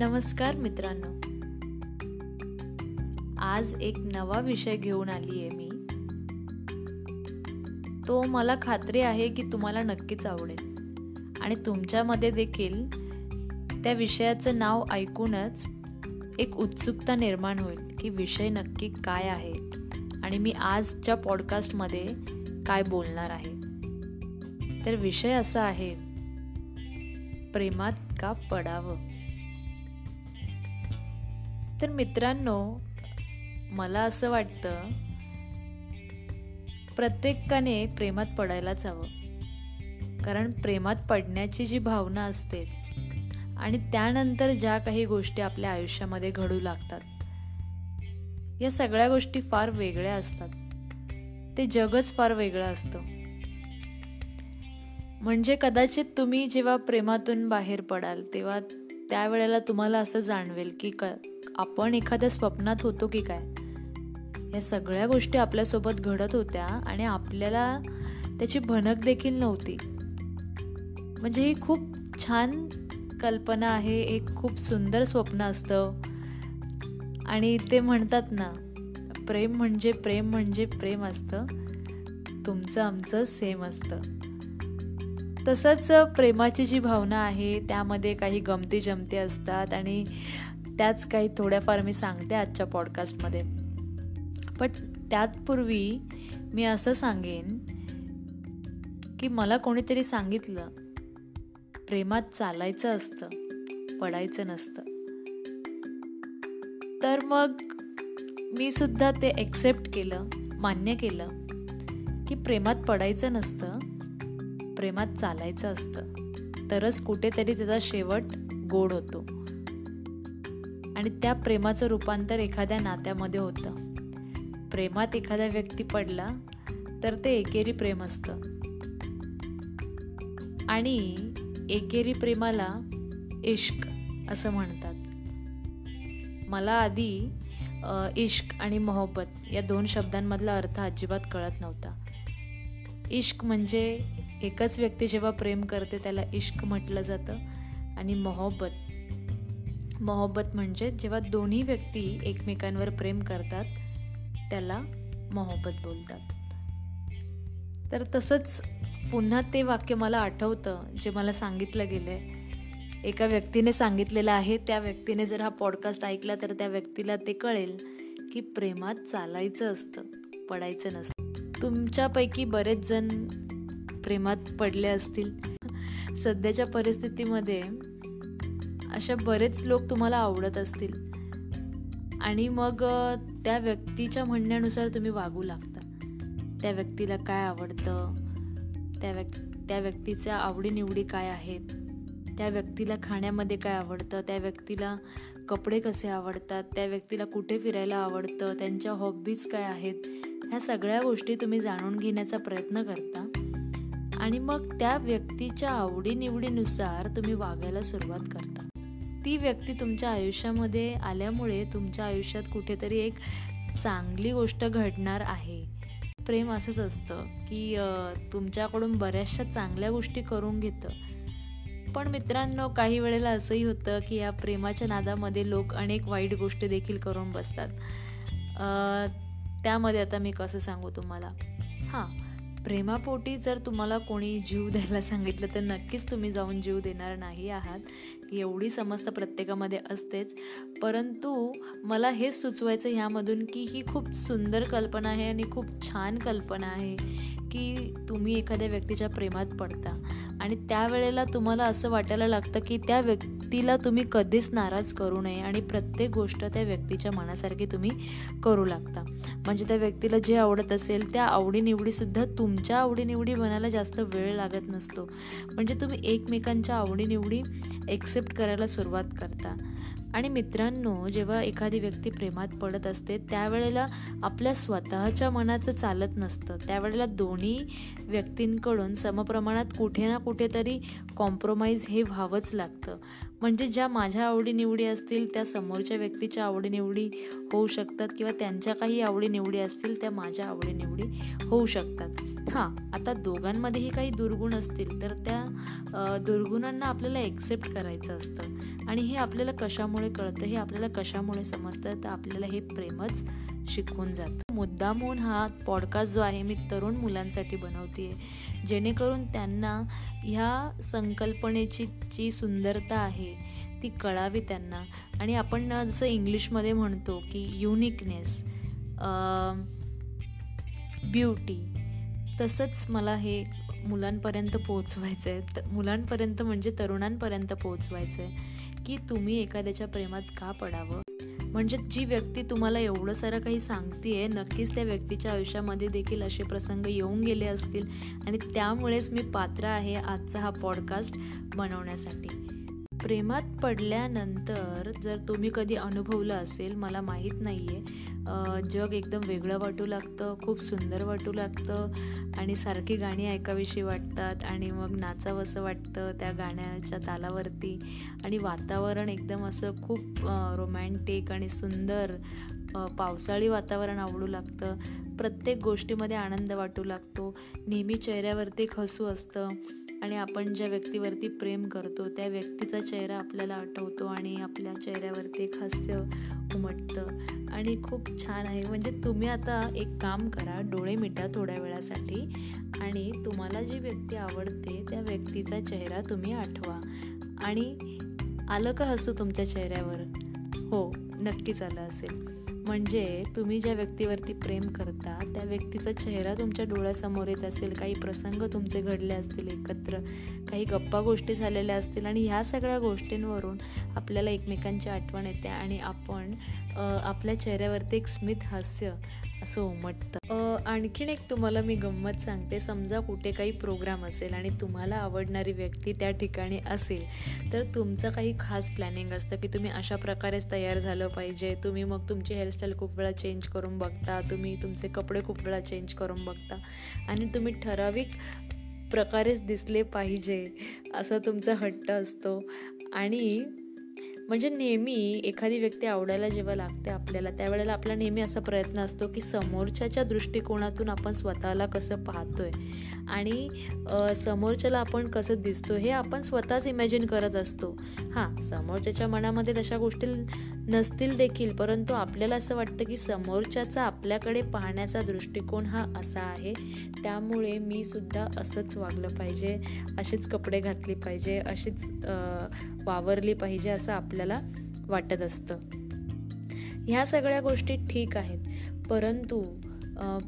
नमस्कार मित्रांनो. आज एक नवा विषय घेऊन आली आहे मी. तो मला खात्री आहे की तुम्हाला नक्कीच आवडेल. आणि तुमच्यामध्ये देखील त्या विषयाचं नाव ऐकूनच एक उत्सुकता निर्माण होईल की विषय नक्की काय आहे आणि मी आजच्या पॉडकास्टमध्ये काय बोलणार आहे. तर विषय असा आहे प्रेमात का पडावं? तर मित्रांनो मला असं वाटतं प्रत्येकाने प्रेमात पडायलाच हवं. कारण प्रेमात पडण्याची जी भावना असते आणि त्यानंतर ज्या काही गोष्टी आपल्या आयुष्यामध्ये घडू लागतात या सगळ्या गोष्टी फार वेगळ्या असतात. ते जगच फार वेगळं असतं. म्हणजे कदाचित तुम्ही जेव्हा प्रेमातून बाहेर पडाल तेव्हा त्यावेळेला तुम्हाला असं जाणवेल की क आपण एखाद्या स्वप्नात होतो की काय? या सगळ्या गोष्टी आपल्यासोबत घडत होत्या आणि आपल्याला त्याची भनक देखील नव्हती. म्हणजे ही खूप छान कल्पना आहे एक खूप सुंदर स्वप्न असतं. आणि ते म्हणतात ना प्रेम म्हणजे प्रेम म्हणजे प्रेम असतं. तुमचं आमचं सेम असतं. तसंच प्रेमाची जी भावना आहे त्यामध्ये काही गमती जमती असतात आणि त्याच काही थोड्याफार मी सांगते आजच्या पॉडकास्टमध्ये पण त्यातपूर्वी मी असं सांगेन की मला कोणीतरी सांगितलं प्रेमात चालायचं असतं पडायचं नसतं. तर मग मी सुद्धा ते एक्सेप्ट केलं मान्य केलं की प्रेमात पडायचं नसतं प्रेमात चालायचं असतं. तरच कुठेतरी त्याचा शेवट गोड होतो. आणि त्या प्रेमाचं रूपांतर एखाद्या नात्यामध्ये होतं. प्रेमात एखादा व्यक्ती पडला तर ते एकेरी प्रेम असतं. आणि एकेरी प्रेमाला इश्क असं म्हणतात. मला आधी इश्क आणि मोहब्बत या दोन शब्दांमधला अर्थ अजिबात कळत नव्हता. इश्क म्हणजे एकच व्यक्ती जेव्हा प्रेम करते त्याला इश्क म्हटलं जातं आणि मोहब्बत मोहब्बत म्हणजे जेव्हा दोन्ही व्यक्ती एकमेकांवर प्रेम करतात त्याला मोहब्बत बोलतात. तर तसंच पुन्हा ते वाक्य मला आठवतं जे मला सांगितलं गेलं आहे एका व्यक्तीने सांगितलेलं आहे त्या व्यक्तीने जर हा पॉडकास्ट ऐकला तर त्या व्यक्तीला ते कळेल की प्रेमात चालायचं असतं पडायचं नसतं. तुमच्यापैकी बरेच जण प्रेमात पडले असतील. सध्याच्या परिस्थितीमध्ये असे बरेच लोक तुम्हाला आवडत असतील. आणि मग त्या व्यक्तीच्या म्हणण्यानुसार तुम्ही वागू लागता. त्या व्यक्तीला काय आवडतं? त्या व्यक् त्या व्यक्तीच्या आवडीनिवडी काय आहेत? त्या व्यक्तीला खाण्यामध्ये काय आवडतं? त्या व्यक्तीला कपडे कसे आवडतात? त्या व्यक्तीला कुठे फिरायला आवडतं? त्यांच्या हॉबीज काय आहेत? ह्या सगळ्या गोष्टी तुम्ही जाणून घेण्याचा प्रयत्न करता. आणि मग त्या व्यक्तीच्या आवडीनिवडीनुसार तुम्ही वागायला सुरुवात करता. ती व्यक्ती तुमच्या आयुष्यामध्ये आल्यामुळे तुमच्या आयुष्यात कुठेतरी एक चांगली गोष्ट घडणार आहे. प्रेम असंच असतं की तुमच्याकडून बऱ्याचशा चांगल्या गोष्टी करून घेतं. पण मित्रांनो काही वेळेला असंही होतं की या प्रेमाच्या नादामध्ये लोक अनेक वाईट गोष्टी देखील करून बसतात. त्यामध्ये आता मी कसं सांगू तुम्हाला? हां प्रेमापोटी जर तुम्हाला कोणी जीव द्यायला सांगितलं तर नक्कीच तुम्ही जाऊन जीव देणार नाही आहात. एवढी समजत प्रत्येकामध्ये असतेच. परंतु मला हेच सुचवायचं ह्यामधून की ही खूप सुंदर कल्पना आहे आणि खूप छान कल्पना आहे की तुम्ही एखाद्या व्यक्तीच्या प्रेमात पडता. आणि त्यावेळेला तुम्हाला असं वाटायला लागतं की त्या व्यक्तीला तुम्ही कधीच नाराज करू नये आणि प्रत्येक गोष्ट त्या व्यक्तीच्या मनासारखी तुम्ही करू लागता. म्हणजे त्या व्यक्तीला जे आवडत असेल त्या आवडीनिवडीसुद्धा तुमच्या आवडीनिवडी बनायला जास्त वेळ लागत नसतो. म्हणजे तुम्ही एकमेकांच्या आवडीनिवडी एक्सेप्ट करायला सुरुवात करता. आणि मित्रांनो जेव्हा एखादी व्यक्ती प्रेमात पडत असते त्यावेळेला आपल्या स्वतःच्या मनाचं चालत नसतं. त्यावेळेला दोन्ही व्यक्तींकडून समप्रमाणात कुठे ना कुठेतरी कॉम्प्रोमाइज हे व्हावंच लागतं. म्हणजे ज्या माझ्या आवडीनिवडी असतील त्या समोरच्या व्यक्तीच्या आवडीनिवडी होऊ शकतात किंवा त्यांच्या काही आवडीनिवडी असतील त्या माझ्या आवडीनिवडी होऊ शकतात. हां आता दोघांमध्येही काही दुर्गुण असतील तर त्या दुर्गुणांना आपल्याला एक्सेप्ट करायचं असतं. आणि हे आपल्याला कशामुळे कळतं हे आपल्याला कशामुळे समजतं तर आपल्याला हे प्रेमच शिकवून जातं. मुद्दामून हा पॉडकास्ट जो आहे मी तरुण मुलांसाठी बनवते जेणेकरून त्यांना ह्या संकल्पनेची जी सुंदरता आहे ती कळावी त्यांना. आणि आपण जसं इंग्लिशमध्ये म्हणतो की युनिकनेस ब्युटी तसंच मला हे मुलांपर्यंत पोचवायचं आहे मुलांपर्यंत म्हणजे तरुणांपर्यंत पोचवायचं आहे की तुम्ही एखाद्याच्या प्रेमात का पडावं? म्हणजे जी व्यक्ती तुम्हाला एवढं सारं काही सांगते नक्कीच त्या व्यक्तीच्या आयुष्यामध्ये देखील असे प्रसंग येऊन गेले असतील. आणि त्यामुळेच मी पात्र आहे आजचा हा पॉडकास्ट बनवण्यासाठी. प्रेमात पडल्यानंतर जर तुम्ही कधी अनुभवलं असेल मला माहीत नाही आहे जग एकदम वेगळं वाटू लागतं खूप सुंदर वाटू लागतं आणि सारखी गाणी ऐकावीशी वाटतात आणि मग नाचावंसं वाटतं त्या गाण्याच्या तालावरती. आणि वातावरण एकदम असं खूप रोमॅन्टिक आणि सुंदर पावसाळी वातावरण आवडू लागतं. प्रत्येक गोष्टीमध्ये आनंद वाटू लागतो. नेहमी चेहऱ्यावरती एक हसू असतं आणि आपण ज्या व्यक्तीवरती प्रेम करतो त्या व्यक्तीचा चेहरा आपल्याला आठवतो आणि आपल्या चेहऱ्यावरती एक हास्य उमटतं. आणि खूप छान आहे. म्हणजे तुम्ही आता एक काम करा डोळे मिटा थोड्या वेळासाठी आणि तुम्हाला जी व्यक्ती आवडते त्या व्यक्तीचा चेहरा तुम्ही आठवा. आणि आलं का हसू तुमच्या चेहऱ्यावर? हो नक्कीच आलं असेल. म्हणजे तुम्ही ज्या व्यक्तीवरती प्रेम करता त्या व्यक्तीचा चेहरा तुमच्या डोळ्यासमोर येत असेल काही प्रसंग तुमचे घडले असतील एकत्र काही गप्पा गोष्टी झालेल्या असतील आणि ह्या सगळ्या गोष्टींवरून आपल्याला एकमेकांची आठवण येते आणि आपण आपल्या चेहऱ्यावरती एक स्मित हास्य असं उमटतं. आणखीन एक तुम्हाला मी गंमत सांगते. समजा कुठे काही प्रोग्राम असेल आणि तुम्हाला आवडणारी व्यक्ती त्या ठिकाणी असेल तर तुमचं काही खास प्लॅनिंग असतं की तुम्ही अशा प्रकारेच तयार झालं पाहिजे. तुम्ही मग तुमची हेअरस्टाईल खूप वेळा चेंज करून बघता. तुम्ही तुमचे कपडे खूप वेळा चेंज करून बघता. आणि तुम्ही ठराविक प्रकारेच दिसले पाहिजे असा तुमचा हट्ट असतो. आणि म्हणजे नेहमी एखादी व्यक्ती आवडायला जेव्हा लागते आपल्याला त्यावेळेला आपला नेहमी असा प्रयत्न असतो की समोरच्याच्या दृष्टिकोनातून आपण स्वतःला कसं पाहतोय आणि समोरच्याला आपण कसं दिसतो हे आपण स्वतःच इमॅजिन करत असतो. हां समोरच्याच्या मनामध्ये तशा गोष्टी नसतील देखील परंतु आपल्याला असं वाटतं की समोरच्याचा आपल्याकडे पाहण्याचा दृष्टिकोन हा असा आहे. त्यामुळे मी सुद्धा असंच वागलं पाहिजे असेच कपडे घातले पाहिजे असेच वावरली पाहिजे असं आपल्याला वाटत असतं. ह्या सगळ्या गोष्टी ठीक आहेत परंतु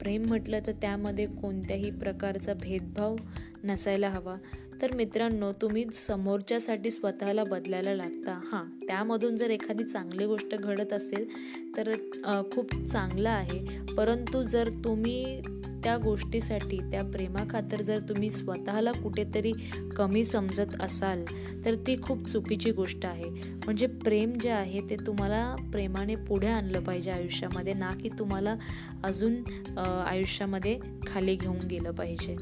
प्रेम म्हटलं तर त्यामध्ये कोणत्याही प्रकारचा भेदभाव नसायला हवा. तर मित्रांनो तुम्ही समोरच्यासाठी स्वतःला बदलायला लागता. हां त्यामधून जर एखादी चांगली गोष्ट घडत असेल तर खूप चांगलं आहे. परंतु जर तुम्ही त्या गोष्टीसाठी त्या प्रेमाखातर जर तुम्ही स्वतःला कुठेतरी कमी समजत असाल तर ती खूप चुकीची गोष्ट आहे. म्हणजे प्रेम जे आहे ते तुम्हाला प्रेमाने पुढे आणलं पाहिजे आयुष्यामध्ये ना की तुम्हाला अजून आयुष्यामध्ये खाली घेऊन गेलं पाहिजे.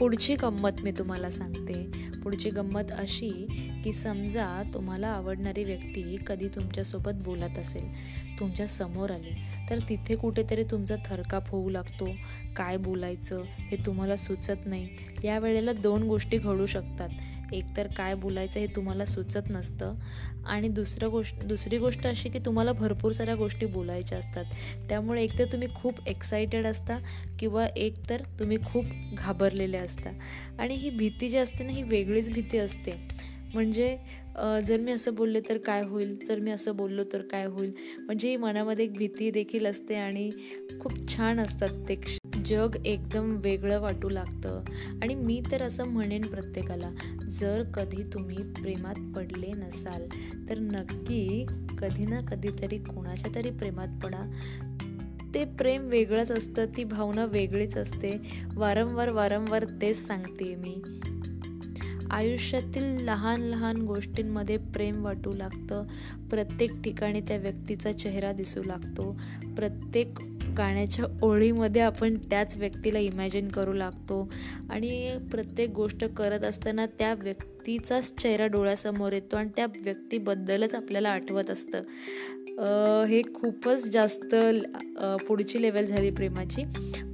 पुढची गंमत मी तुम्हाला सांगते. पुढची गंमत अशी की समजा तुम्हाला आवडणारी व्यक्ती कधी तुमच्यासोबत बोलत असेल तुमच्यासमोर आली तर तिथे कुठेतरी तुमचा थरकाप होऊ लागतो. काय बोलायचं हे तुम्हाला सुचत नाही. या वेळेला दोन गोष्टी घडू शकतात. एकतर काय बोलायचं हे तुम्हाला सुचत नसतं. आणि दुसरं गोष्ट दुसरी गोष्ट अशी की तुम्हाला भरपूर साऱ्या गोष्टी बोलायच्या असतात. त्यामुळे एकतर तुम्ही खूप एक्सायटेड असता किंवा एकतर तुम्ही खूप घाबरलेले असता. आणि ही भीती जी असते ना ही वेगळीच भीती असते. म्हणजे जर मी असं बोलले तर काय होईल? जर मी असं बोललो तर काय होईल? म्हणजे मनामध्ये एक भीती देखील असते आणि खूप छान असतात ते जग एकदम वेगळं वाटू लागतं. आणि मी तर असं म्हणेन प्रत्येकाला जर कधी तुम्ही प्रेमात पडले नसाल तर नक्की कधी ना कधीतरी कोणाच्या तरी प्रेमात पडा. ते प्रेम वेगळंच असतं ती भावना वेगळीच असते. वारंवार वारंवार तेच सांगते मी. आयुष्यातील लहान लहान गोष्टींमध्ये प्रेम वाटू लागतं. प्रत्येक ठिकाणी त्या व्यक्तीचा चेहरा दिसू लागतो. प्रत्येक गाण्याच्या ओळीमध्ये आपण त्याच व्यक्तीला इमॅजिन करू लागतो. आणि प्रत्येक गोष्ट करत असताना त्या व्यक्तीचाच चेहरा डोळ्यासमोर येतो आणि त्या व्यक्तीबद्दलच आपल्याला आठवत असतं. हे खूपच जास्त पुढची लेवल झाली प्रेमाची.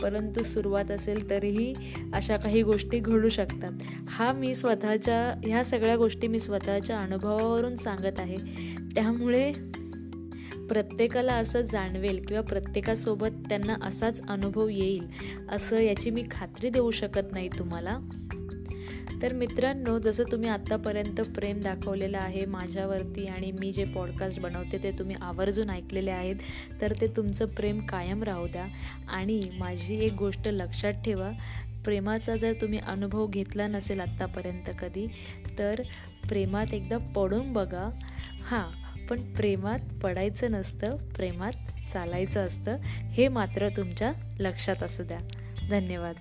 परंतु सुरुवात असेल तरीही अशा काही गोष्टी घडू शकतात. हा मी स्वतःच्या ह्या सगळ्या गोष्टी मी स्वतःच्या अनुभवावरून सांगत आहे. त्यामुळे प्रत्येकाला असं जाणवेल किंवा प्रत्येकासोबत त्यांना असाच अनुभव येईल असं याची मी खात्री देऊ शकत नाही तुम्हाला. तर मित्रांनो जसं तुम्ही आत्तापर्यंत प्रेम दाखवलेलं आहे माझ्यावरती आणि मी जे पॉडकास्ट बनवते ते तुम्ही आवर्जून ऐकलेले आहेत तर ते तुमचं प्रेम कायम राहू द्या. आणि माझी एक गोष्ट लक्षात ठेवा प्रेमाचा जर तुम्ही अनुभव घेतला नसेल आत्तापर्यंत कधी तर प्रेमात एकदा पडून बघा. हां पण प्रेमात पडायचं नसतं प्रेमात चालायचं असतं हे मात्र तुमच्या लक्षात असू द्या. धन्यवाद.